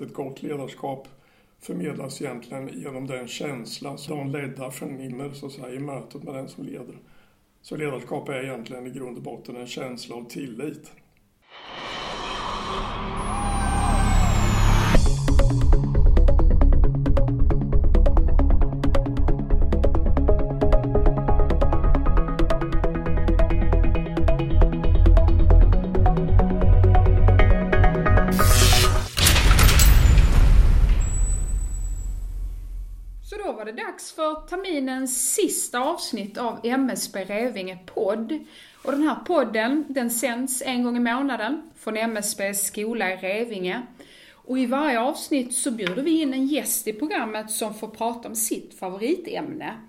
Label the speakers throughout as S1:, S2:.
S1: Ett gott ledarskap förmedlas egentligen genom den känsla som de ledda förnimmer så att säga, i mötet med den som leder. Så ledarskap är egentligen i grund och botten en känsla av tillit.
S2: Dags terminens sista avsnitt av MSB Revinge podd. Och den här podden, den sänds en gång i månaden från MSBs skola i Revinge. Och i varje avsnitt så bjuder vi in en gäst i programmet som får prata om sitt favoritämne.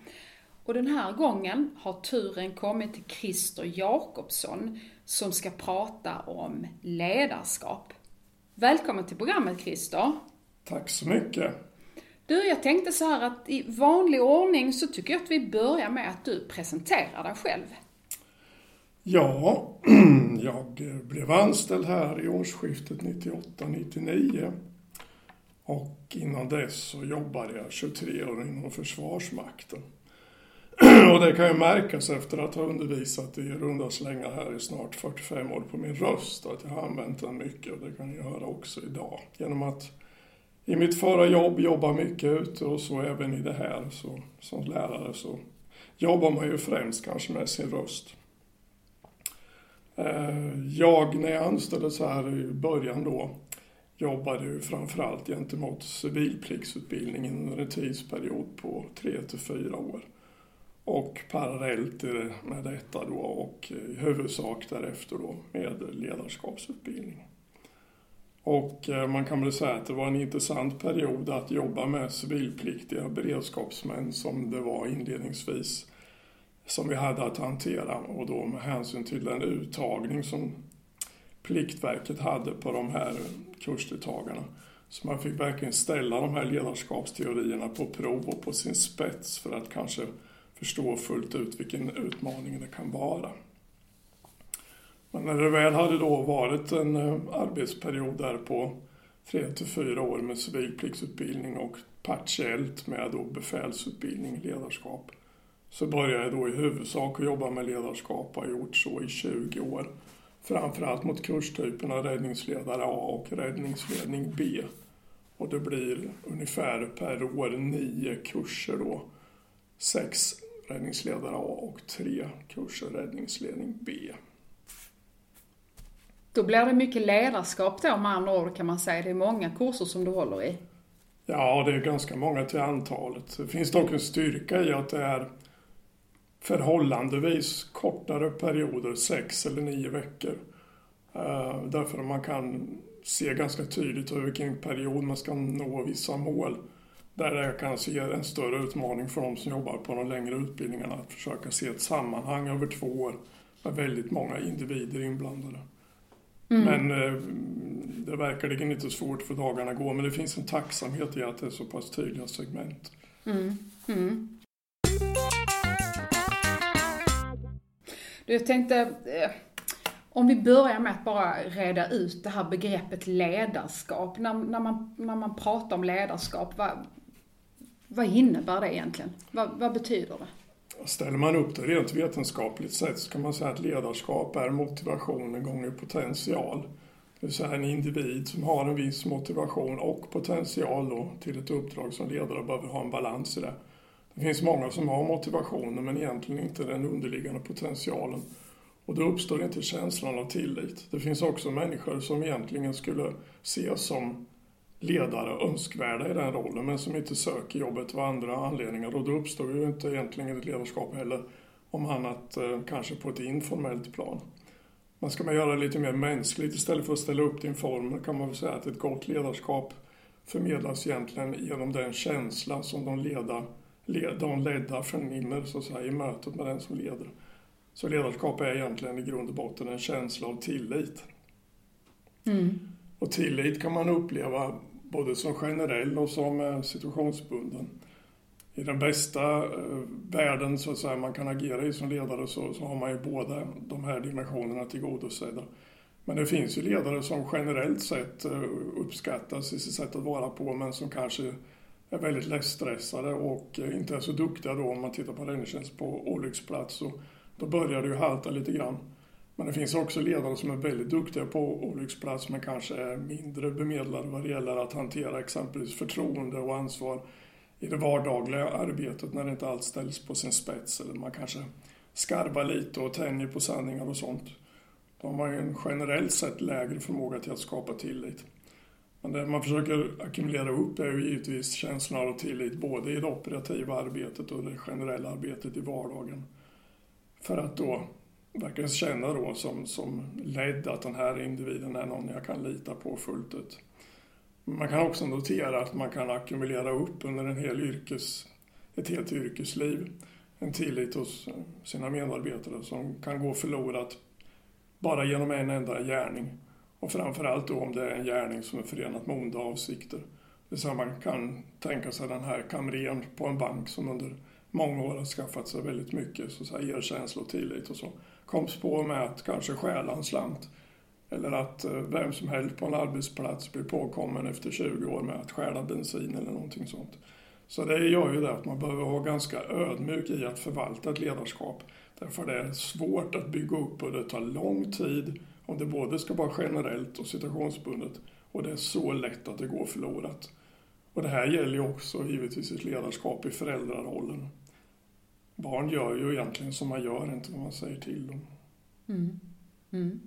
S2: Och den här gången har turen kommit till Christer Jakobsson som ska prata om ledarskap. Välkommen till programmet Christer.
S1: Tack så mycket.
S2: Du, jag tänkte så här att i vanlig ordning så tycker jag att vi börjar med att du presenterar dig själv.
S1: Ja, jag blev anställd här i årsskiftet 98-99. Och innan dess så jobbade jag 23 år inom Försvarsmakten. Och det kan ju märkas efter att ha undervisat i runda slängar här i snart 45 år på min röst att jag har använt den mycket och det kan ni höra också idag. Genom att i mitt förra jobb jobba mycket ute och så även i det här så, som lärare så jobbar man ju främst kanske med sin röst. Eh, jag, när jag anställdes här i början då, jobbade ju framförallt gentemot civilpliktsutbildningen under en tidsperiod på tre till fyra år. Och parallellt med detta då och i huvudsak därefter då med ledarskapsutbildning. Och eh, man kan väl säga att det var en intressant period att jobba med civilpliktiga beredskapsmän som det var inledningsvis som vi hade att hantera och då med hänsyn till den uttagning som Pliktverket hade på de här kursdeltagarna. Så man fick verkligen ställa de här ledarskapsteorierna på prov och på sin spets för att kanske förstå fullt ut vilken utmaning det kan vara. Men när det väl hade då varit en eh, arbetsperiod där på tre till fyra år med civilpliktsutbildning och partiellt med då befälsutbildning i ledarskap så började jag då i huvudsak att jobba med ledarskap och har gjort så i 20 år. Framförallt mot kurstyperna räddningsledare A och räddningsledning B. Och det blir ungefär per år nio kurser då. Sex räddningsledare A och tre kurser räddningsledning B.
S2: Då blir det mycket ledarskap då med andra ord kan man säga. Det är många kurser som du håller i.
S1: Ja, det är ganska många till antalet. Det finns dock en styrka i att det är förhållandevis kortare perioder, sex eller nio veckor. Eh, därför att man kan se ganska tydligt över vilken period man ska nå vissa mål. Där det kan se en större utmaning för de som jobbar på de längre utbildningarna att försöka se ett sammanhang över två år med väldigt många individer inblandade. Mm. Men eh, det verkar inte svårt för dagarna gå. Men det finns en tacksamhet i att det är så pass tydliga segment. Mm. Mm.
S2: Du, jag tänkte, eh, om vi börjar med att bara reda ut det här begreppet ledarskap. När, när, man, när man pratar om ledarskap, vad, vad innebär det egentligen? Vad, vad betyder det?
S1: Ställer man upp det rent vetenskapligt sett så kan man säga att ledarskap är motivation gånger potential. Det vill säga en individ som har en viss motivation och potential då till ett uppdrag som ledare behöver ha en balans i det. Det finns många som har motivationen men egentligen inte den underliggande potentialen. Och då uppstår inte känslan av tillit. Det finns också människor som egentligen skulle ses som ledare önskvärda i den rollen men som inte söker jobbet av andra anledningar och då uppstår ju inte egentligen ett ledarskap heller om annat eh, kanske på ett informellt plan. Man ska man göra det lite mer mänskligt istället för att ställa upp i en form kan man väl säga att ett gott ledarskap förmedlas egentligen genom den känsla som de, leda, led, de ledda förnimmer så att säga, i mötet med den som leder. Så ledarskap är egentligen i grund och botten en känsla av tillit. Mm. Och tillit kan man uppleva både som generell och som eh, situationsbunden. I den bästa eh, världen så att säga, man kan agera i som ledare så, så har man ju båda de här dimensionerna tillgodosedda. Men det finns ju ledare som generellt sett eh, uppskattas i sitt sätt att vara på men som kanske är väldigt lättstressade och inte är så duktiga då om man tittar på räddningstjänst på olycksplats. Och då börjar det ju halta lite grann. Men det finns också ledare som är väldigt duktiga på olycksplats men kanske är mindre bemedlade vad det gäller att hantera exempelvis förtroende och ansvar i det vardagliga arbetet när det inte allt ställs på sin spets eller man kanske skarvar lite och tänjer på sanningar och sånt. De har ju en generellt sett lägre förmåga till att skapa tillit. Men det man försöker ackumulera upp är ju givetvis känslan av tillit både i det operativa arbetet och det generella arbetet i vardagen. För att då verkligen känna då som, som ledd att den här individen är någon jag kan lita på fullt ut. Man kan också notera att man kan ackumulera upp under en hel yrkes, ett helt yrkesliv en tillit hos sina medarbetare som kan gå förlorat bara genom en enda gärning. Och framförallt då om det är en gärning som är förenat med onda avsikter. Det vill säga man kan tänka sig den här kamrern på en bank som under många år har skaffat sig väldigt mycket så att säga, erkänsla och tillit och så. Koms på med att kanske stjäla en slant. Eller att eh, vem som helst på en arbetsplats blir påkommen efter 20 år med att stjäla bensin eller någonting sånt. Så det gör ju det att man behöver vara ganska ödmjuk i att förvalta ett ledarskap. Därför det är svårt att bygga upp och det tar lång tid om det både ska vara generellt och situationsbundet och det är så lätt att det går förlorat. Och det här gäller ju också givetvis ett ledarskap i föräldrarollen. Barn gör ju egentligen som man gör, inte vad man säger till dem. Mm. Mm.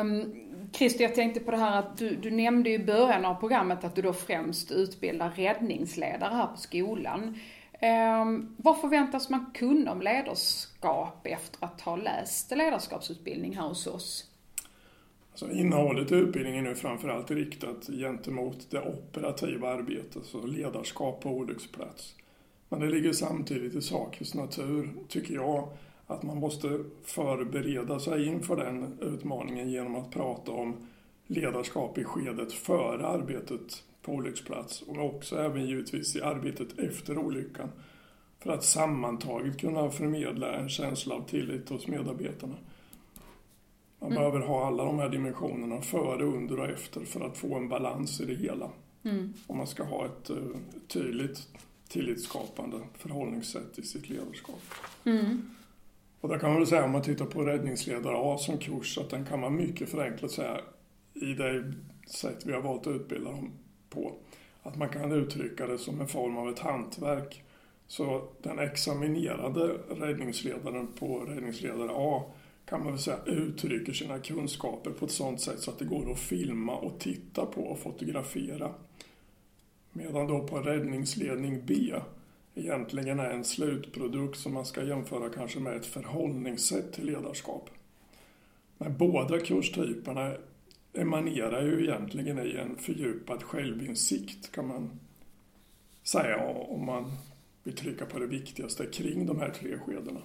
S2: Um, Christer, jag tänkte på det här att du, du nämnde i början av programmet att du då främst utbildar räddningsledare här på skolan. Um, vad förväntas man kunna om ledarskap efter att ha läst ledarskapsutbildning här hos oss?
S1: Så innehållet i utbildningen är framförallt riktat gentemot det operativa arbetet, så ledarskap på olycksplats. Men det ligger samtidigt i sakens natur, tycker jag, att man måste förbereda sig inför den utmaningen genom att prata om ledarskap i skedet före arbetet på olycksplats och också även givetvis i arbetet efter olyckan för att sammantaget kunna förmedla en känsla av tillit hos medarbetarna. Man mm. behöver ha alla de här dimensionerna före, under och efter för att få en balans i det hela. Mm. Om man ska ha ett, ett eh, tydligt tillitsskapande förhållningssätt i sitt ledarskap. Mm. Och där kan man väl säga om man tittar på räddningsledare A som kurs att den kan man mycket förenklat säga i det sätt vi har valt att utbilda dem på. Att man kan uttrycka det som en form av ett hantverk. Så den examinerade räddningsledaren på räddningsledare A kan man väl säga uttrycker sina kunskaper på ett sådant sätt så att det går att filma och titta på och fotografera. Medan då på räddningsledning B egentligen är en slutprodukt som man ska jämföra kanske med ett förhållningssätt till ledarskap. Men båda kurstyperna emanerar ju egentligen i en fördjupad självinsikt kan man säga om man vill trycka på det viktigaste kring de här tre skedena.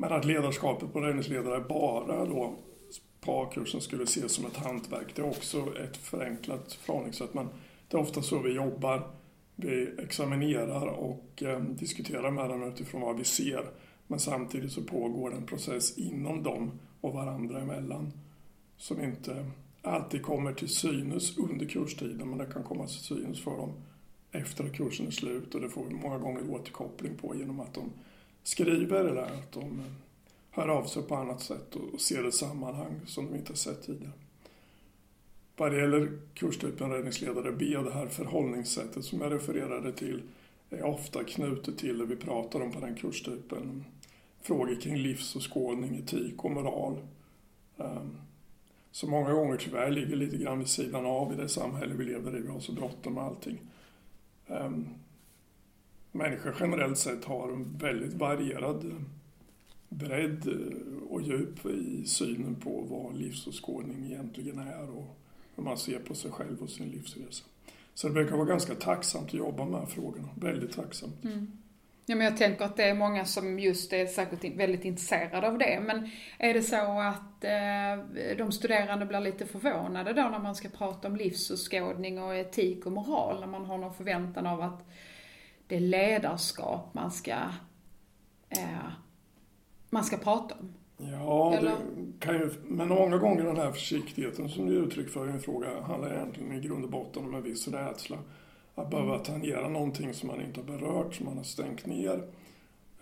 S1: Men att ledarskapet på räddningsledare bara då på A-kursen skulle ses som ett hantverk, det är också ett förenklat förhållningssätt. Men det är ofta så vi jobbar vi examinerar och eh, diskuterar med dem utifrån vad vi ser. Men samtidigt så pågår en process inom dem och varandra emellan som inte alltid kommer till synes under kurstiden men det kan komma till synes för dem efter att kursen är slut och det får vi många gånger återkoppling på genom att de skriver eller att de hör av sig på annat sätt och ser ett sammanhang som de inte har sett tidigare. Vad det gäller kurstypen räddningsledare B, det här förhållningssättet som jag refererade till, är ofta knutet till det vi pratar om på den kurstypen. Frågor kring livsåskådning, etik och moral. Ehm, som många gånger tyvärr ligger lite grann vid sidan av i det samhälle vi lever i. Vi har så bråttom med allting. Ehm, Människor generellt sett har en väldigt varierad bredd och djup i synen på vad livsåskådning egentligen är och hur man ser på sig själv och sin livsresa. Så det verkar vara ganska tacksamt att jobba med de här frågorna. Väldigt tacksamt. Mm.
S2: Ja, men jag tänker att det är många som just är säkert väldigt intresserade av det. Men är det så att eh, de studerande blir lite förvånade då när man ska prata om livsåskådning och etik och moral, när man har någon förväntan av att det är ledarskap man ska eh, man ska prata om?
S1: Ja, det kan ju, men många gånger den här försiktigheten som du uttryck för i en fråga handlar egentligen i grund och botten om en viss rädsla. Att behöva tangera någonting som man inte har berört, som man har stängt ner.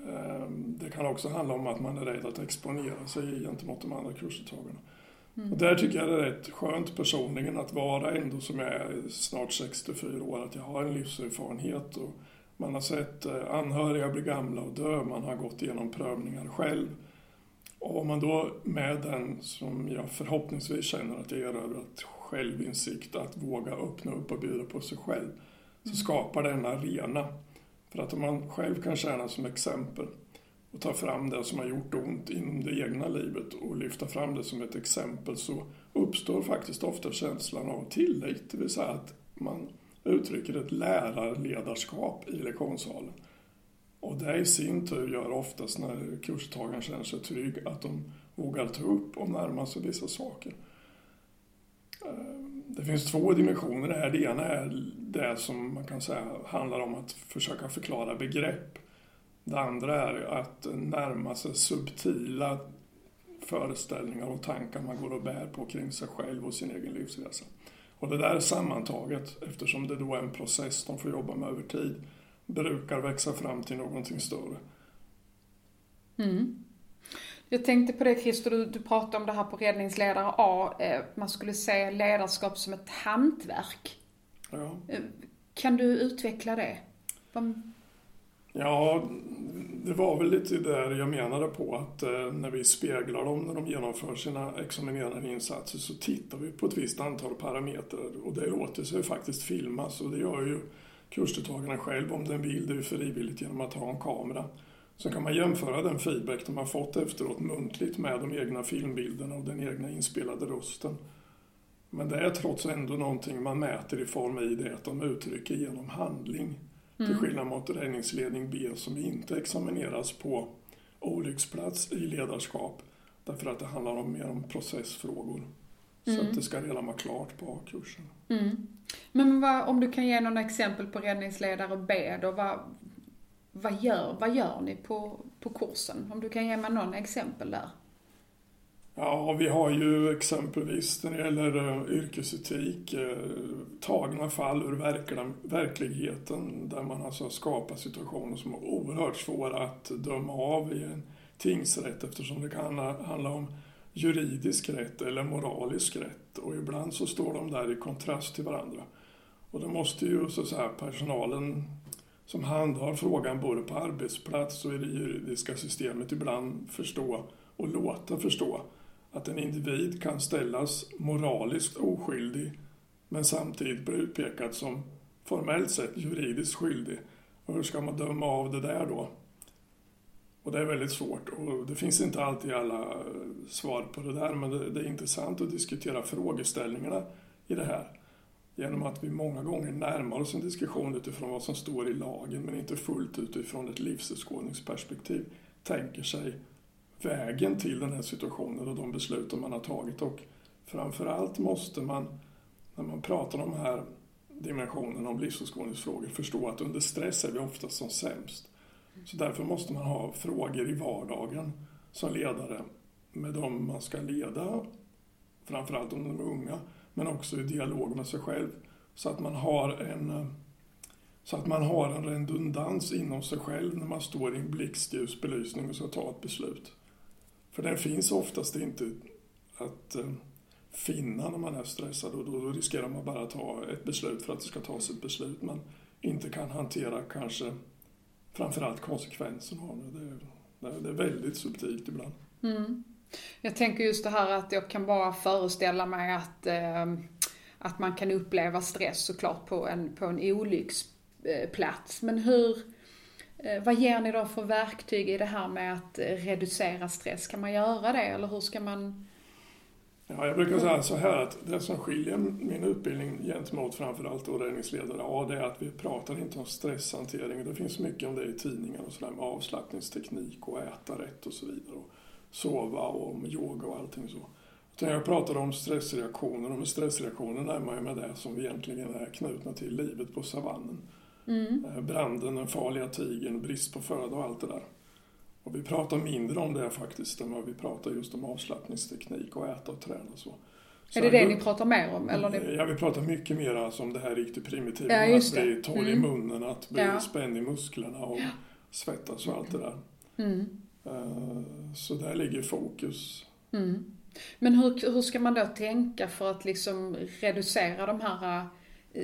S1: Ehm, det kan också handla om att man är rädd att exponera sig gentemot de andra kursdeltagarna. Mm. Och där tycker jag det är rätt skönt personligen att vara ändå som jag är snart 64 år, att jag har en livserfarenhet och man har sett eh, anhöriga bli gamla och dö, man har gått igenom prövningar själv. Och om man då med den som jag förhoppningsvis känner att jag erövrat självinsikt, att våga öppna upp och bjuda på sig själv, så mm. skapar det en arena. För att om man själv kan tjäna som exempel och ta fram det som har gjort ont inom det egna livet och lyfta fram det som ett exempel så uppstår faktiskt ofta känslan av tillit, det vill säga att man uttrycker ett lärarledarskap i lektionssalen. Och det i sin tur gör oftast när kurstagaren känner sig trygg att de vågar ta upp och närma sig vissa saker. Ehm, det finns två dimensioner här. Det ena är det som man kan säga handlar om att försöka förklara begrepp. Det andra är att närma sig subtila föreställningar och tankar man går och bär på kring sig själv och sin egen livsresa. Och det där sammantaget, eftersom det då är en process de får jobba med över tid, brukar växa fram till någonting större.
S2: Mm. Jag tänkte på det Christer, du, du pratade om det här på Räddningsledare A, eh, man skulle se ledarskap som ett hantverk.
S1: Ja.
S2: Eh, kan du utveckla det?
S1: Ja, det var väl lite där jag menade på att eh, när vi speglar dem när de genomför sina examinerande insatser så tittar vi på ett visst antal parametrar och det låter sig faktiskt filmas och det gör ju kursdeltagarna själv om den vill. Det är frivilligt genom att ha en kamera. Sen kan man jämföra den feedback de har fått efteråt muntligt med de egna filmbilderna och den egna inspelade rösten. Men det är trots ändå någonting man mäter i form i det att de uttrycker genom handling. Mm. Till skillnad mot räddningsledning B som inte examineras på olycksplats i ledarskap. Därför att det handlar om mer om processfrågor. Mm. Så att det ska redan vara klart på A-kursen.
S2: Mm. Men vad, om du kan ge några exempel på räddningsledare B då, vad, vad, gör, vad gör ni på, på kursen? Om du kan ge mig någon exempel där.
S1: Ja, vi har ju exempelvis när det gäller eh, yrkesetik eh, tagna fall ur verkligheten där man alltså skapar situationer som är oerhört svåra att döma av i en tingsrätt eftersom det kan handla om juridisk rätt eller moralisk rätt och ibland så står de där i kontrast till varandra. Och då måste ju så att säga, personalen som handhar frågan både på arbetsplats och i det juridiska systemet ibland förstå och låta förstå att en individ kan ställas moraliskt oskyldig men samtidigt bli utpekad som formellt sett juridiskt skyldig. Och hur ska man döma av det där då? Och det är väldigt svårt och det finns inte alltid alla eh, svar på det där men det, det är intressant att diskutera frågeställningarna i det här genom att vi många gånger närmar oss en diskussion utifrån vad som står i lagen men inte fullt utifrån ett livsåskådningsperspektiv tänker sig vägen till den här situationen och de besluten man har tagit. Och framförallt måste man, när man pratar om de här dimensionerna om livsåskådningsfrågor, förstå att under stress är vi oftast som sämst. Så därför måste man ha frågor i vardagen som ledare med dem man ska leda, framförallt om de är unga, men också i dialog med sig själv. Så att man har en, så att man har en redundans inom sig själv när man står i en blixtljus belysning och ska ta ett beslut. För den finns oftast inte att eh, finna när man är stressad och då riskerar man bara att ta ett beslut för att det ska tas ett beslut man inte kan hantera kanske framförallt konsekvenserna av det. Det, det är väldigt subtilt ibland.
S2: Mm. Jag tänker just det här att jag kan bara föreställa mig att, eh, att man kan uppleva stress såklart på en, på en olycksplats. Men hur, eh, Eh, vad ger ni då för verktyg i det här med att reducera stress? Kan man göra det eller hur ska man
S1: Ja, jag brukar säga så här att det som skiljer min utbildning gentemot framförallt räddningsledare A, det är att vi pratar inte om stresshantering. Det finns mycket om det i tidningar och sådär med avslappningsteknik och äta rätt och så vidare. Och sova och om yoga och allting så. Utan jag pratar om stressreaktioner och med stressreaktioner närmar jag mig det som vi egentligen är knutna till livet på savannen. Mm. Eh, branden, den farliga tigern, brist på föda och allt det där. Och vi pratar mindre om det faktiskt än vad vi pratar just om avslappningsteknik och äta och träna och så.
S2: så är det det ni pratar mer om? Eller.
S1: Ja, vi pratar mycket mer alltså om det här riktigt primitiva.
S2: Ja,
S1: att bli torr mm. i munnen, att bli
S2: ja.
S1: spänd i musklerna och ja. svettas och allt det där.
S2: Mm.
S1: Uh, så där ligger fokus.
S2: Mm. Men hur, hur ska man då tänka för att liksom reducera de här eh,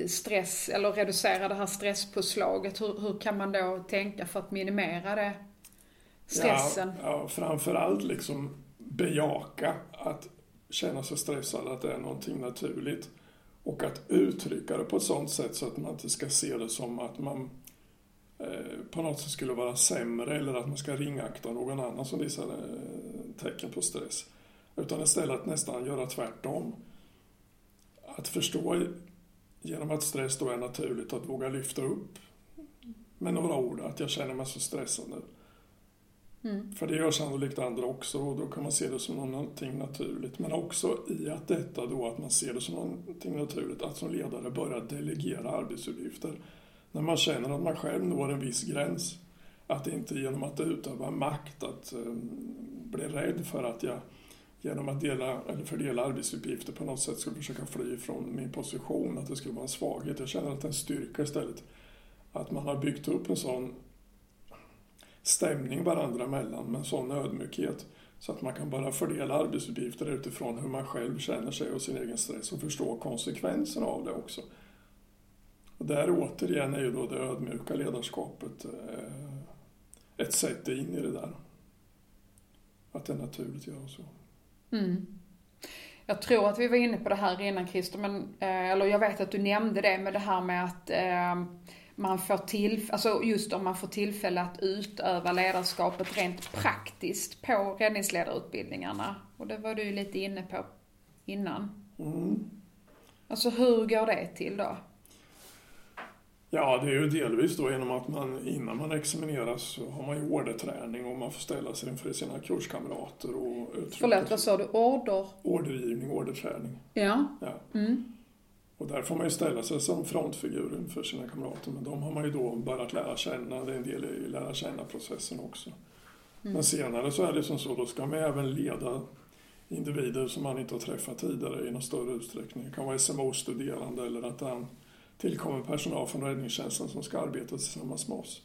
S2: stress, eller reducera det här stresspåslaget? Hur, hur kan man då tänka för att minimera det? Stressen?
S1: Ja, ja framförallt liksom bejaka att känna sig stressad, att det är någonting naturligt. Och att uttrycka det på ett sådant sätt så att man inte ska se det som att man eh, på något sätt skulle vara sämre eller att man ska ringakta någon annan som visar eh, tecken på stress. Utan istället att nästan göra tvärtom. Att förstå genom att stress då är naturligt, att våga lyfta upp med några ord att jag känner mig så stressad nu. Mm. För det gör sannolikt andra också och då kan man se det som någonting naturligt. Men också i att detta då, att man ser det som någonting naturligt, att som ledare börja delegera arbetsuppgifter. När man känner att man själv når en viss gräns. Att inte genom att utöva makt, att um, bli rädd för att jag genom att dela eller fördela arbetsuppgifter på något sätt skulle försöka fly från min position, att det skulle vara en svaghet. Jag känner att det är en styrka istället. Att man har byggt upp en sån stämning varandra emellan med en sån ödmjukhet så att man kan bara fördela arbetsuppgifter utifrån hur man själv känner sig och sin egen stress och förstå konsekvenserna av det också. Och där återigen är ju då det ödmjuka ledarskapet eh, ett sätt in i det där. Att det är naturligt att göra så.
S2: Mm. Jag tror att vi var inne på det här innan Christer, men, eh, eller jag vet att du nämnde det med det här med att eh, man får till, alltså just om man får tillfälle att utöva ledarskapet rent praktiskt på räddningsledarutbildningarna. Och det var du lite inne på innan.
S1: Mm.
S2: Alltså hur går det till då?
S1: Ja, det är ju delvis då genom att man innan man examineras så har man ju orderträning och man får ställa sig inför sina kurskamrater och
S2: uttrycka... Förlåt, vad sa du? Order?
S1: Ordergivning, orderträning.
S2: Ja.
S1: ja.
S2: Mm.
S1: Och där får man ju ställa sig som frontfigur för sina kamrater, men de har man ju då börjat lära känna, det är en del i lära känna-processen också. Mm. Men senare så är det som så, då ska man även leda individer som man inte har träffat tidigare i någon större utsträckning. Det kan vara SMO-studerande eller att han tillkommer personal från räddningstjänsten som ska arbeta tillsammans med oss.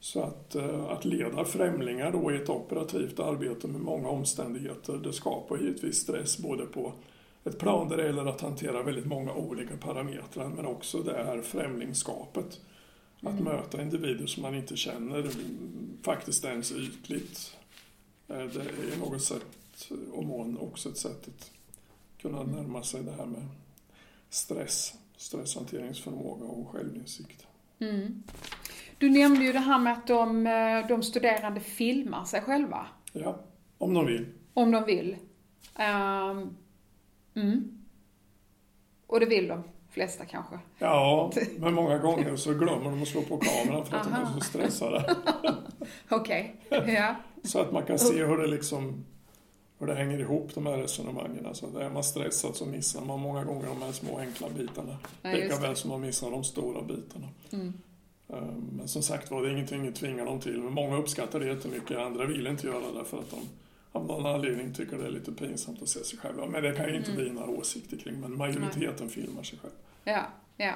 S1: Så att, eh, att leda främlingar då i ett operativt arbete med många omständigheter, det skapar givetvis stress både på ett plan där det gäller att hantera väldigt många olika parametrar men också det här främlingskapet. Att mm. möta individer som man inte känner faktiskt ens ytligt. Eh, det är något sätt, och mån också ett sätt att kunna närma sig det här med stress, stresshanteringsförmåga och självinsikt.
S2: Mm. Du nämnde ju det här med att de, eh, de studerande filmar sig själva.
S1: Ja, om de vill.
S2: Om de vill. Um, Mm. Och det vill de flesta kanske?
S1: Ja, men många gånger så glömmer de att slå på kameran för att Aha. de är så stressade.
S2: Okej, okay. ja.
S1: Så att man kan se hur det liksom hur det hänger ihop de här resonemangen. Alltså, är man stressad så missar man många gånger de här små enkla bitarna. Ja, Lika väl som man missar de stora bitarna.
S2: Mm.
S1: Ehm, men som sagt var, det är ingenting att tvinga dem till. Men många uppskattar det jättemycket, andra vill inte göra det för att de av någon anledning tycker det är lite pinsamt att se sig själva. Men det kan ju inte mm. några åsikter kring. Men majoriteten Nej. filmar sig själv.
S2: Ja, ja.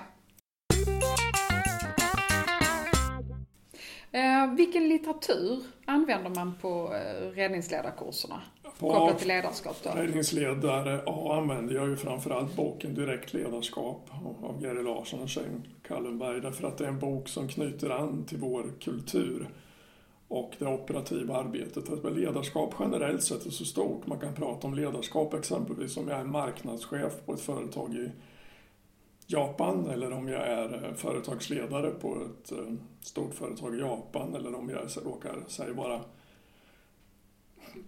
S2: Eh, vilken litteratur använder man på eh, räddningsledarkurserna? Kopplat till ledarskap då?
S1: Räddningsledare ja, använder jag ju framförallt boken Direkt ledarskap av Gary Larsson och Shane Kallenberg därför att det är en bok som knyter an till vår kultur och det operativa arbetet. Att ledarskap generellt sett är så stort. Man kan prata om ledarskap exempelvis om jag är marknadschef på ett företag i Japan eller om jag är eh, företagsledare på ett eh, stort företag i Japan eller om jag råkar säga vara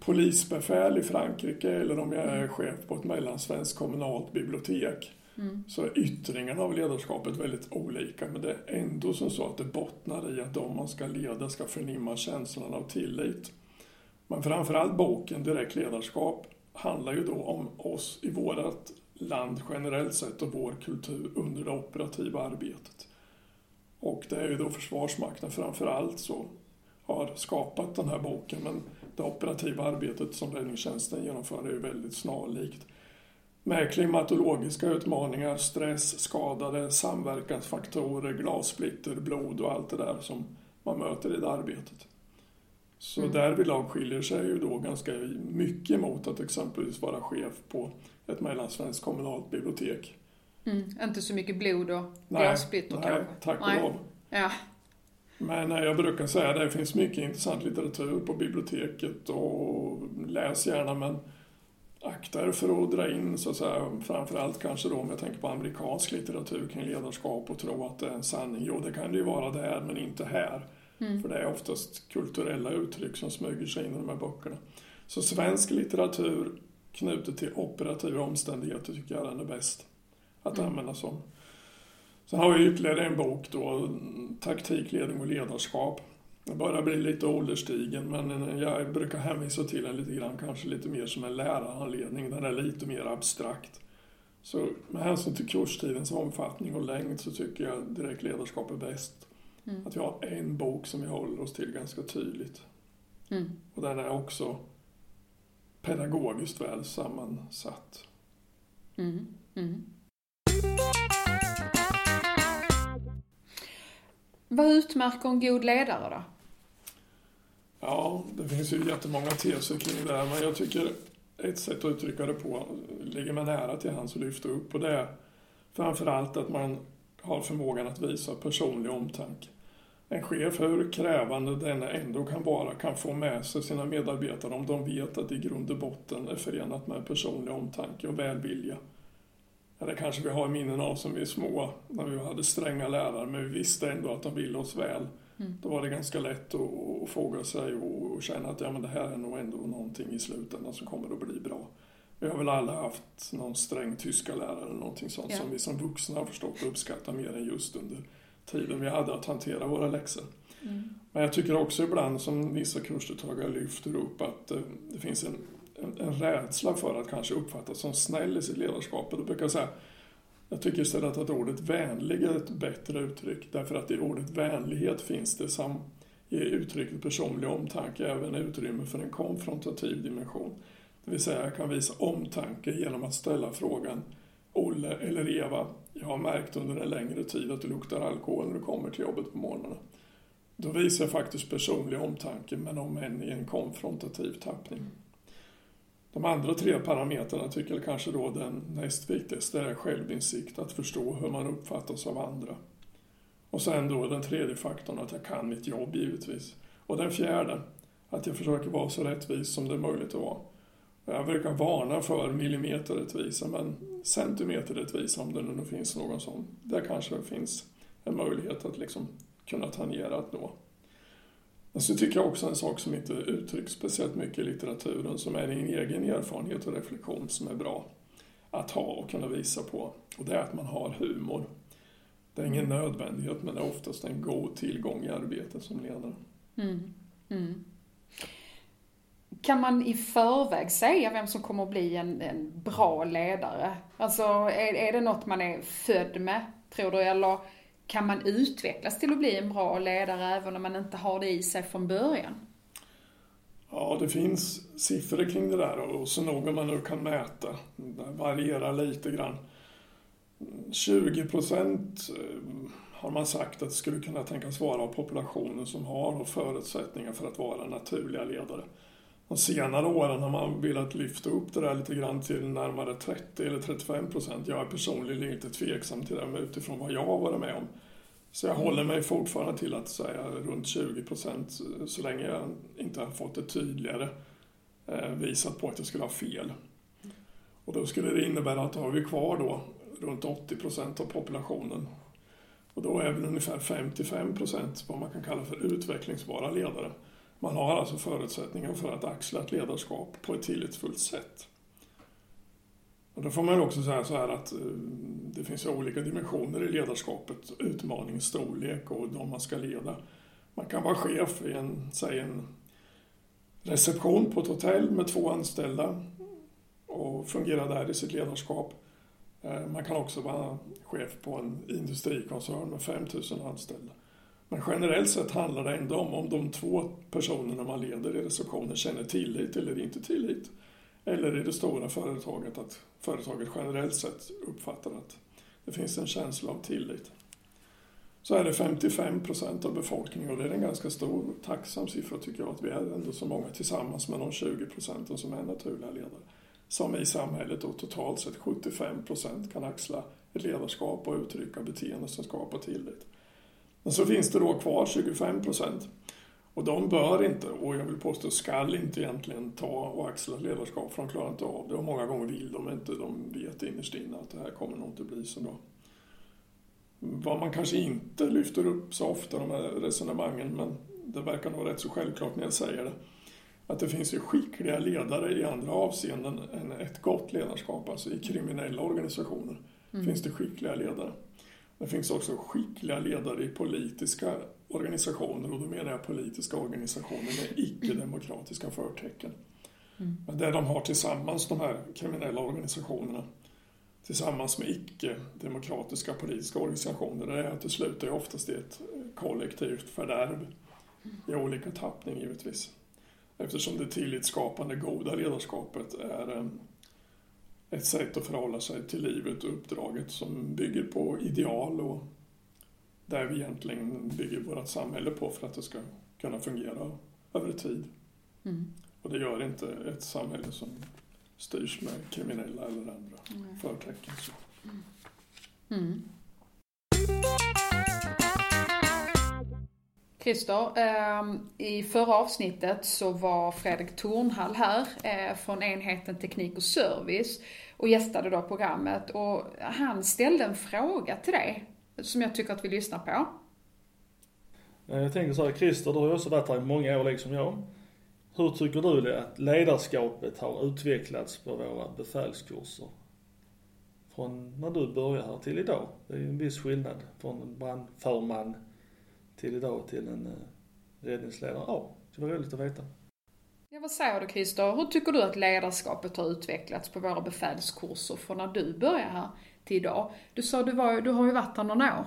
S1: polisbefäl i Frankrike eller om jag är chef på ett mellansvenskt kommunalt bibliotek.
S2: Mm.
S1: Så är yttringarna av ledarskapet väldigt olika men det är ändå som så att det bottnar i att de man ska leda ska förnimma känslan av tillit. Men framförallt boken Direkt ledarskap handlar ju då om oss i vårt land generellt sett och vår kultur under det operativa arbetet. Och det är ju då Försvarsmakten framförallt så har skapat den här boken. Men det operativa arbetet som räddningstjänsten genomför är väldigt snarlikt. Med klimatologiska utmaningar, stress, skadade, samverkansfaktorer, glassplitter, blod och allt det där som man möter i det arbetet. Så mm. därvidlag skiljer sig ju då ganska mycket mot att exempelvis vara chef på ett mellansvenskt kommunalt bibliotek.
S2: Mm. Inte så mycket blod och glassplitter
S1: kanske? Nej, tack och lov.
S2: Ja.
S1: Men eh, jag brukar säga att det finns mycket intressant litteratur på biblioteket och läs gärna men akta er för att dra in, så att säga, framförallt kanske då om jag tänker på amerikansk litteratur kring ledarskap och tro att det är en sanning. Jo, det kan det ju vara där, men inte här. Mm. För det är oftast kulturella uttryck som smyger sig in i de här böckerna. Så svensk litteratur knutet till operativa omständigheter tycker jag den är bäst att mm. använda som. Sen har vi ytterligare en bok då, Taktik, ledning och ledarskap. Jag börjar bli lite ålderstigen men jag brukar hänvisa till den lite grann, kanske lite mer som en lärarhandledning. Den är lite mer abstrakt. Så med hänsyn till kurstidens omfattning och längd så tycker jag direkt ledarskap är bäst. Mm. Att vi har en bok som vi håller oss till ganska tydligt. Mm. Och den är också pedagogiskt väl sammansatt. Mm.
S2: Vad utmärker en god ledare då?
S1: Ja, det finns ju jättemånga teser kring det här, men jag tycker ett sätt att uttrycka det på ligger man nära till hands att lyfta upp och det är framförallt att man har förmågan att visa personlig omtanke. En chef, hur krävande den ändå kan vara, kan få med sig sina medarbetare om de vet att det i grund och botten är förenat med personlig omtanke och välvilja. Eller kanske vi har minnen av som vi är små, när vi hade stränga lärare, men vi visste ändå att de ville oss väl. Mm. Då var det ganska lätt att, att fråga sig och, känna att ja, men det här är nog ändå någonting i slutändan som kommer att bli bra. Vi har väl alla haft någon sträng tyska lärare eller någonting sånt ja. som vi som vuxna har förstått och uppskattat mer än just under tiden vi hade att hantera våra läxor. Mm. Men jag tycker också ibland, som vissa kursdeltagare lyfter upp, att eh, det finns en, en, en rädsla för att kanske uppfattas som snäll i sitt ledarskap. Och då brukar jag säga, jag tycker istället att ordet vänlig är ett bättre uttryck, därför att i ordet vänlighet finns det som i uttrycket personlig omtanke även utrymme för en konfrontativ dimension. Det vill säga, jag kan visa omtanke genom att ställa frågan Olle eller Eva, jag har märkt under en längre tid att du luktar alkohol när du kommer till jobbet på morgonen. Då visar jag faktiskt personlig omtanke, men om än i en konfrontativ tappning. De andra tre parametrarna tycker jag kanske då den näst viktigaste är självinsikt, att förstå hur man uppfattas av andra. Och sen då den tredje faktorn, att jag kan mitt jobb givetvis. Och den fjärde, att jag försöker vara så rättvis som det är möjligt att vara. Jag brukar varna för millimeterrättvisa, men centimeterrättvisa om det nu finns någon sån. Där kanske det finns en möjlighet att liksom kunna tangera att nå. Men så tycker jag också en sak som inte uttrycks speciellt mycket i litteraturen, som är din egen erfarenhet och reflektion som är bra att ha och kunna visa på. Och det är att man har humor. Det är ingen nödvändighet, men det är oftast en god tillgång i arbetet som ledare. Mm. Mm.
S2: Kan man i förväg säga vem som kommer att bli en, en bra ledare? Alltså, är, är det något man är född med, tror du? Eller kan man utvecklas till att bli en bra ledare även om man inte har det i sig från början?
S1: Ja, det finns siffror kring det där och så noga man nu kan mäta. Det varierar lite grann. 20 procent eh, har man sagt att det skulle kunna tänkas vara av populationen som har förutsättningar för att vara naturliga ledare de senare åren har man velat lyfta upp det där lite grann till närmare 30 eller 35 procent. Jag är personligen lite tveksam till det utifrån vad jag har varit med om. Så jag håller mig fortfarande till att säga runt 20 procent så länge jag inte har fått det tydligare eh, visat på att jag skulle ha fel. Och då skulle det innebära att då har vi kvar då runt 80 procent av populationen. Och då är väl ungefär 55 procent vad man kan kalla för utvecklingsbara ledare. Man har alltså förutsättningar för att axla ett ledarskap på ett tillitsfullt sätt. Och då får man också säga så här att eh, det finns olika dimensioner i ledarskapet, utmaning, storlek och de man ska leda. Man kan vara chef i en, säg en reception på ett hotell med två anställda och fungera där i sitt ledarskap. Eh, man kan också vara chef på en industrikoncern med 5000 anställda. Men generellt sett handlar det ändå om om de två personerna man leder i receptionen känner tillit eller inte tillit. Eller i det stora företaget att företaget generellt sett uppfattar att det finns en känsla av tillit. Så är det 55 procent av befolkningen och det är en ganska stor tacksam siffra tycker jag att vi är ändå så många tillsammans med de 20 procenten som är naturliga ledare. Som i samhället då totalt sett 75 procent kan axla ett ledarskap och uttrycka beteenden som skapar tillit. Men så finns det då kvar 25 procent. Och de bör inte, och jag vill påstå skall inte egentligen ta och axla ledarskap för de klarar inte av det. Och många gånger vill de inte, de vet innerst inne att det här kommer nog inte bli så bra. Vad man kanske inte lyfter upp så ofta, de här resonemangen, men det verkar nog rätt så självklart när jag säger det. Att det finns ju skickliga ledare i andra avseenden än ett gott ledarskap, alltså i kriminella organisationer mm. finns det skickliga ledare. Det finns också skickliga ledare i politiska organisationer och då menar jag politiska organisationer med icke-demokratiska förtecken. Mm. Men det de har tillsammans, de här kriminella organisationerna, tillsammans med icke-demokratiska politiska organisationer, det är att det slutar oftast i ett kollektivt fördärv i olika tappning givetvis. Eftersom det tillitsskapande goda ledarskapet är ett sätt att förhålla sig till livet och uppdraget som bygger på ideal och där vi egentligen bygger vårt samhälle på för att det ska kunna fungera över tid. Mm. Och det gör inte ett samhälle som styrs med kriminella eller andra mm. förtecken. Mm.
S2: Christer, ehm, i förra avsnittet så var Fredrik Tornhall här eh, från enheten Teknik och Service och gästade då programmet och han ställde en fråga till dig som jag tycker att vi lyssnar på.
S3: Eh, jag tänker så här, Christer, du har ju också varit här i många år liksom jag. Hur tycker du det att ledarskapet har utvecklats på våra befälskurser? Från när du började här till idag. Det är ju en viss skillnad från brandförman till idag till en eh, räddningsledare. Ja, det var roligt att veta.
S2: Ja, vad säger du Christer? Hur tycker du att ledarskapet har utvecklats på våra befälskurser från när du började här till idag? Du sa du, var, du har ju varit här några år.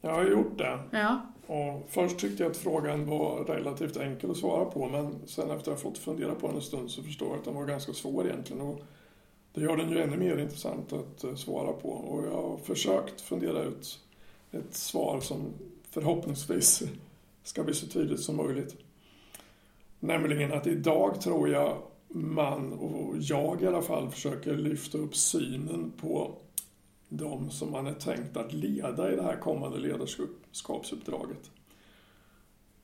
S1: Jag har gjort det. Ja. Och först tyckte jag att frågan var relativt enkel att svara på men sen efter att ha fått fundera på den en stund så förstår jag att den var ganska svår egentligen. Och det gör den ju ännu mer intressant att eh, svara på och jag har försökt fundera ut ett svar som förhoppningsvis ska bli så tydligt som möjligt. Nämligen att idag tror jag man, och jag i alla fall, försöker lyfta upp synen på de som man är tänkt att leda i det här kommande ledarskapsuppdraget.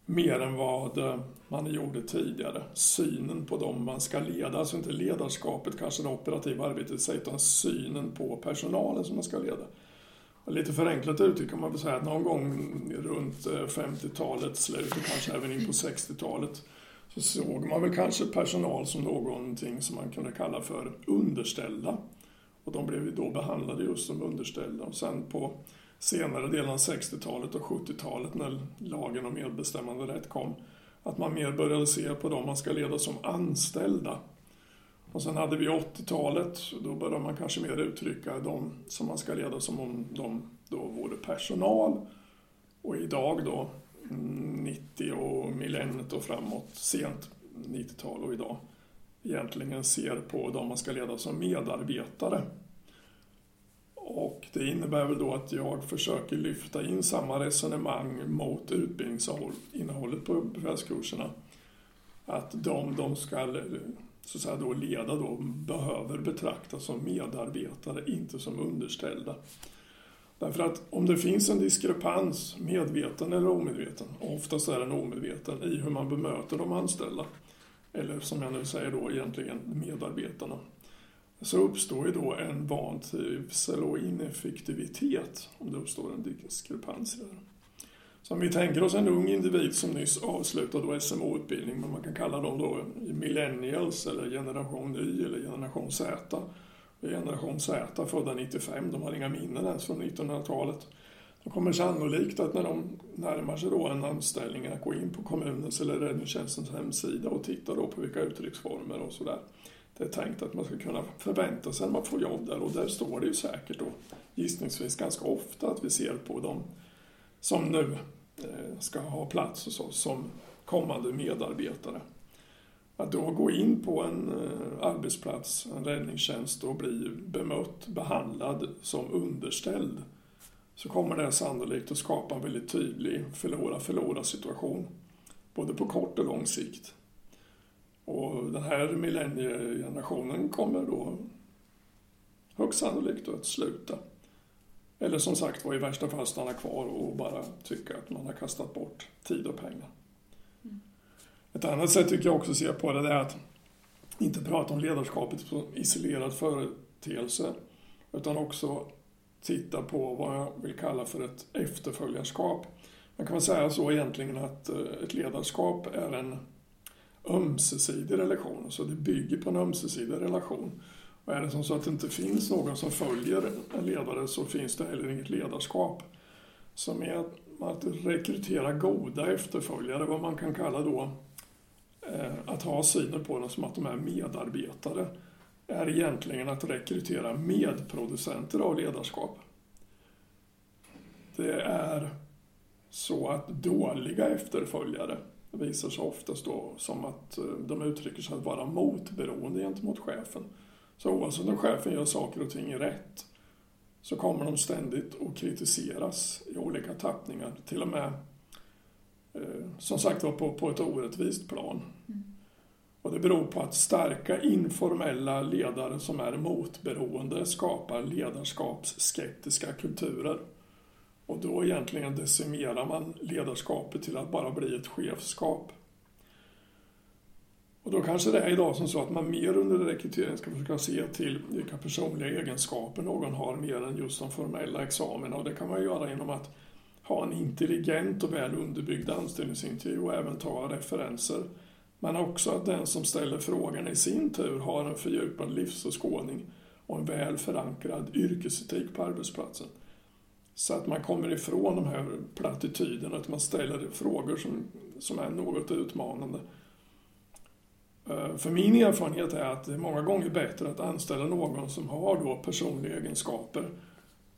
S1: Mer än vad man gjorde tidigare. Synen på dem man ska leda, alltså inte ledarskapet, kanske det operativa arbetet, utan synen på personalen som man ska leda. Lite förenklat uttryckt kan man väl säga att någon gång runt eh, 50-talets slut och kanske även in på 60-talet så såg man väl kanske personal som någonting som man kunde kalla för underställda. Och de blev ju då behandlade just som underställda. Och sen på senare delen av 60-talet och 70-talet när lagen om medbestämmande rätt kom, att man mer började se på dem man ska leda som anställda. Och sen hade vi 80-talet, då började man kanske mer uttrycka dem som man ska leda som om de då vore personal. Och idag då, 90 och millenniet och framåt, sent 90-tal och idag, egentligen ser på de man ska leda som medarbetare. Och det innebär väl då att jag försöker lyfta in samma resonemang mot utbildningsinnehållet på befälskurserna. Att de de ska så att säga då leda då behöver betraktas som medarbetare, inte som underställda. Därför att om det finns en diskrepans, medveten eller omedveten, och oftast är den omedveten, i hur man bemöter de anställda, eller som jag nu säger då egentligen medarbetarna, så uppstår ju då en vantrivsel och ineffektivitet om det uppstår en diskrepans där. Så om vi tänker oss en ung individ som nyss avslutade SMO-utbildning, men man kan kalla dem då millennials eller generation Y eller generation Z. Generation Z födda 95, de har inga minnen ens från 1900-talet. De kommer sannolikt att när de närmar sig då en anställning att gå in på kommunens eller räddningstjänstens hemsida och titta då på vilka uttrycksformer och sådär. Det är tänkt att man ska kunna förvänta sig när man får jobb där och där står det ju säkert då gissningsvis ganska ofta att vi ser på dem som nu eh, ska ha plats hos oss som kommande medarbetare. Att då gå in på en eh, arbetsplats, en räddningstjänst och bli bemött, behandlad som underställd så kommer det sannolikt att skapa en väldigt tydlig förlora-förlora situation. Både på kort och lång sikt. Och den här millenniegenerationen kommer då högst sannolikt att sluta. Eller som sagt var i värsta fall stanna kvar och bara tycka att man har kastat bort tid och pengar. Ett annat sätt tycker jag också att se på det är att inte prata om ledarskapet som isolerad företeelse utan också titta på vad jag vill kalla för ett efterföljarskap. Man kan väl säga så egentligen att eh, ett ledarskap är en ömsesidig relation, så det bygger på en ömsesidig relation. Och är det som så att det inte finns någon som följer en ledare så finns det heller inget ledarskap. Så med att rekrytera goda efterföljare, vad man kan kalla då Eh, att ha synen på dem som att de är medarbetare, är egentligen att rekrytera medproducenter av ledarskap. Det är så att dåliga efterföljare visar sig oftast då som att eh, de uttrycker sig att vara motberoende gentemot chefen. Så oavsett om chefen gör saker och ting rätt så kommer de ständigt att kritiseras i olika tappningar. Till och med, eh, som sagt var, på, på ett orättvist plan. Och det beror på att starka informella ledare som är motberoende skapar ledarskapsskeptiska kulturer. Och då egentligen decimerar man ledarskapet till att bara bli ett chefskap. Och då kanske det är idag som så att man mer under rekrytering ska försöka se till vilka personliga egenskaper någon har mer än just de formella examina. Och det kan man göra genom att ha en intelligent och väl underbyggd anställningsintervju och även ta referenser. Men också att den som ställer frågan i sin tur har en fördjupad livsåskådning och en väl förankrad yrkesetik på arbetsplatsen. Så att man kommer ifrån de här plattityderna, att man ställer frågor som, som är något utmanande. Eh, för min erfarenhet är att det är många gånger bättre att anställa någon som har då personliga egenskaper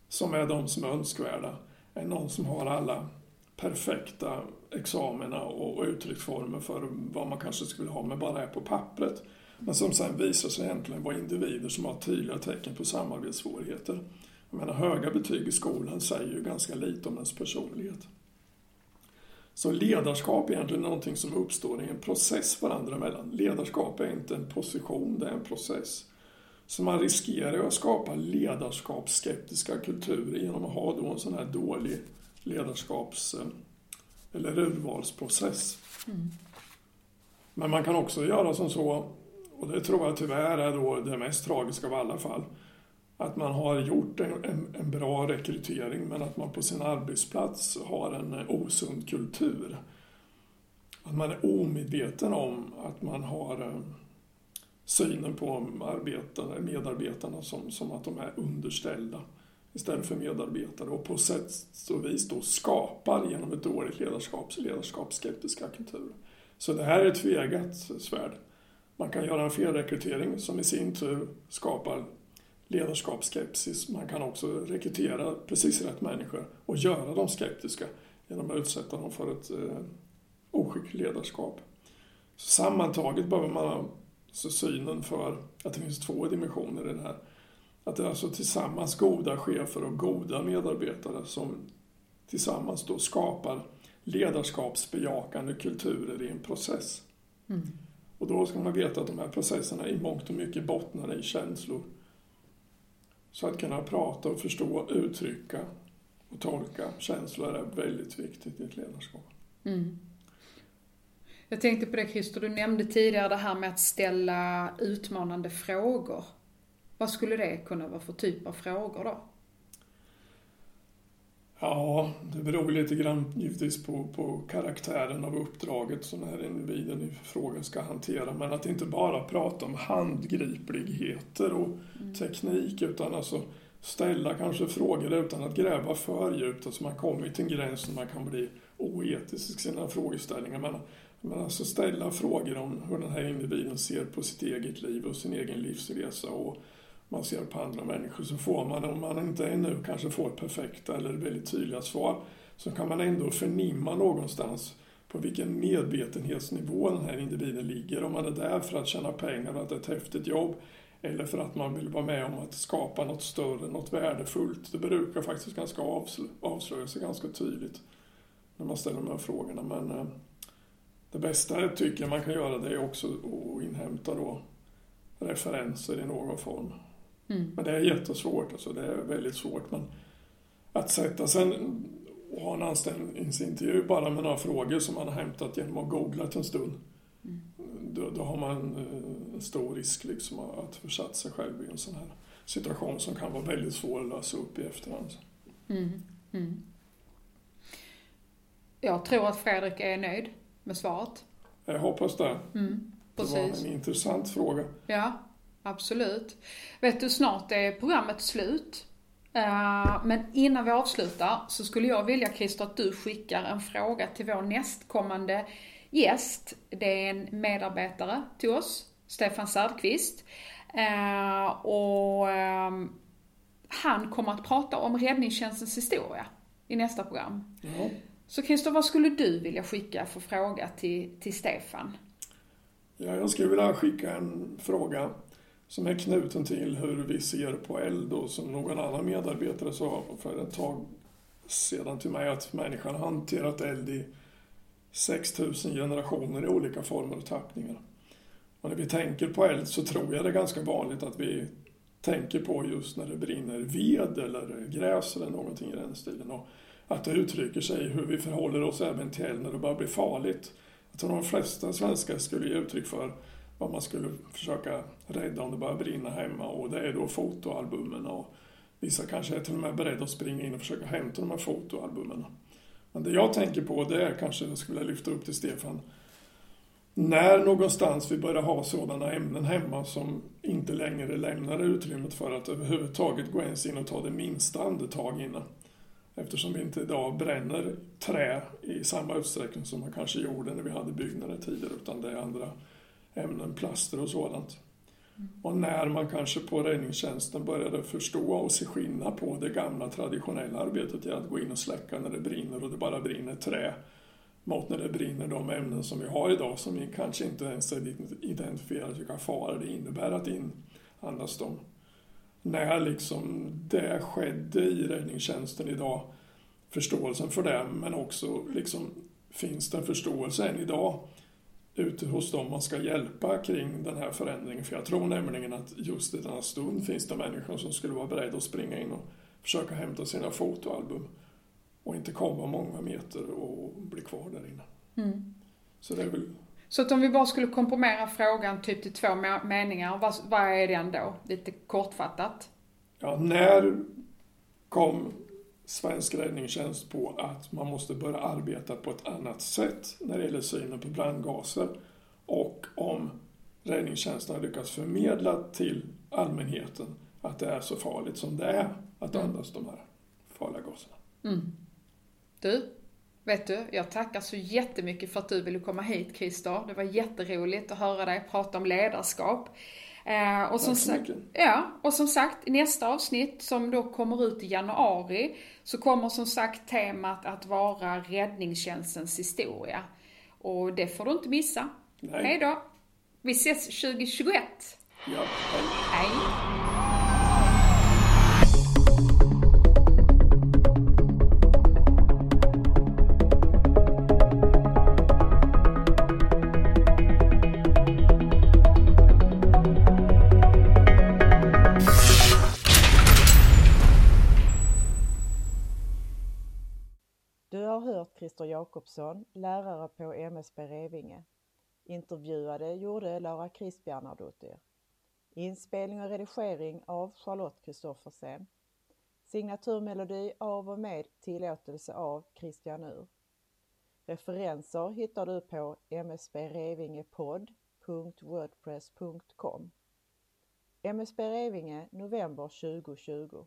S1: som är de som är önskvärda, än någon som har alla perfekta examina och uttrycksformer för vad man kanske skulle ha, men bara är på pappret. Men som sen visar sig egentligen vara individer som har tydliga tecken på samarbetssvårigheter. Jag menar, höga betyg i skolan säger ju ganska lite om ens personlighet. Så ledarskap är egentligen någonting som uppstår i en process varandra emellan. Ledarskap är inte en position, det är en process. Så man riskerar att skapa ledarskapsskeptiska kulturer genom att ha då en sån här dålig ledarskaps eh, eller urvalsprocess. Mm. Men man kan också göra som så, och det tror jag tyvärr är då det mest tragiska av alla fall, att man har gjort en, en, en, bra rekrytering men att man på sin arbetsplats har en osund kultur. Att man är omedveten om att man har eh, synen på arbetarna, medarbetarna som, som att de är underställda istället för medarbetare och på sätt och vis då skapar genom ett dåligt ledarskap ledarskapsskeptiska kulturer. Så det här är ett tvegat svärd. Man kan göra en felrekrytering som i sin tur skapar ledarskapsskepsis. Man kan också rekrytera precis rätt människor och göra dem skeptiska genom att utsätta dem för ett eh, oskickligt ledarskap. Så sammantaget behöver man ha synen för att det finns två dimensioner i det här. Att det är alltså tillsammans goda chefer och goda medarbetare som tillsammans då skapar ledarskapsbejakande kulturer i en process. Mm. Och då ska man veta att de här processerna i mångt och mycket bottnar i känslor så att kunna prata och förstå, uttrycka och tolka känslor är väldigt viktigt i ett ledarskap. Mm.
S2: Jag tänkte på det Christer, du nämnde tidigare det här med att ställa utmanande frågor. Vad skulle det kunna vara för typ av frågor då?
S1: Ja, det beror lite grann givetvis på, på karaktären av uppdraget som den här individen i frågan ska hantera. Men att inte bara prata om handgripligheter och mm. teknik utan alltså ställa kanske frågor utan att gräva för djupt. Alltså man kommer till en gräns när man kan bli oetisk i sina frågeställningar. Men, men alltså ställa frågor om hur den här individen ser på sitt eget liv och sin egen livsresa. Och man ser på andra människor så får man, om man inte ännu kanske får perfekta eller väldigt tydliga svar, så kan man ändå förnimma någonstans på vilken medvetenhetsnivå den här individen ligger. Om man är där för att tjäna pengar och att det är ett häftigt jobb eller för att man vill vara med om att skapa något större, något värdefullt. Det brukar faktiskt ganska avslö avslöja sig ganska tydligt när man ställer de här frågorna. Men eh, det bästa jag tycker man kan göra det är också att inhämta då referenser i någon form. Mm. Men det är jättesvårt, alltså det är väldigt svårt. Men att sätta sig och ha en anställningsintervju bara med några frågor som man har hämtat genom att googlat en stund. Mm. Då, då, har man eh, en stor risk liksom att försätta sig själv i en sån här situation som kan vara väldigt svår att lösa upp i efterhand. Mm. Mm.
S2: Jag tror att Fredrik är nöjd med svaret.
S1: Jag hoppas det. Mm, det var en intressant fråga.
S2: Ja, absolut. Vet du, snart är programmet slut. Uh, men innan vi avslutar så skulle jag vilja Christer att du skickar en fråga till vår nästkommande gäst. Det är en medarbetare till oss, Stefan Söderqvist. Uh, och um, han kommer att prata om räddningstjänstens historia i nästa program. Ja. Så Christer, vad skulle du vilja skicka för fråga till, till Stefan?
S1: Ja, jag skulle vilja skicka en fråga som är knuten till hur vi ser på eld och som någon annan medarbetare sa för ett tag sedan till mig att människan har hanterat eld i 6000 generationer i olika former och tappningar. Och när vi tänker på eld så tror jag det är ganska vanligt att vi tänker på just när det brinner ved eller gräs eller någonting i den stilen. Och att det uttrycker sig i hur vi förhåller oss även till eld när det börjar bli farligt. Jag tror de flesta svenskar skulle ge uttryck för vad man skulle försöka rädda om det börjar brinna hemma och det är då fotoalbumen och vissa kanske är till och med beredda att springa in och försöka hämta de här fotoalbumen. Men det jag tänker på det är kanske, jag skulle lyfta upp till Stefan, när någonstans vi börjar ha sådana ämnen hemma som inte längre lämnar utrymmet för att överhuvudtaget gå ens in och ta det minsta andetag innan. Eftersom vi inte idag bränner trä i samma utsträckning som man kanske gjorde när vi hade byggnader tidigare, utan det är andra ämnen, plaster och sådant. Och när man kanske på räddningstjänsten började förstå och se skillnad på det gamla traditionella arbetet i att gå in och släcka när det brinner och det bara brinner trä mot när det brinner de ämnen som vi har idag som vi kanske inte ens identifierar vilka faror det innebär att inandas dem när liksom det skedde i räddningstjänsten idag, förståelsen för det, men också liksom finns det en förståelse än idag ute hos dem man ska hjälpa kring den här förändringen. För jag tror nämligen att just i denna stund finns det människor som skulle vara beredda att springa in och försöka hämta sina fotoalbum och inte komma många meter och bli kvar där inne. Mm. Så det är väl
S2: så att om vi bara skulle komprimera frågan typ till två meningar, vad, vad är den då? Lite kortfattat.
S1: Ja, när kom svensk räddningstjänst på att man måste börja arbeta på ett annat sätt när det gäller synen på brandgaser och om räddningstjänsten har lyckats förmedla till allmänheten att det är så farligt som det är att mm. andas de här farliga gaserna. Mm.
S2: Du, Vet du, jag tackar så jättemycket för att du ville komma hit Christer. Det var jätteroligt att höra dig prata om ledarskap. Eh, och, som sagt, ja, och som sagt, i nästa avsnitt som då kommer ut i januari så kommer som sagt temat att vara räddningstjänstens historia. Och det får du inte missa. Nej. Hej då! Vi ses 2021!
S1: Ja, hej!
S2: hej.
S4: Jakobsson, lärare på MSB Revinge. Intervjuade gjorde Laura Kristbjärnardottir. Inspelning och redigering av Charlotte Kristoffersen. Signaturmelodi av och med tillåtelse av Christian Ur. Referenser hittar du på msbrevingepodd.wordpress.com MSB Revinge november 2020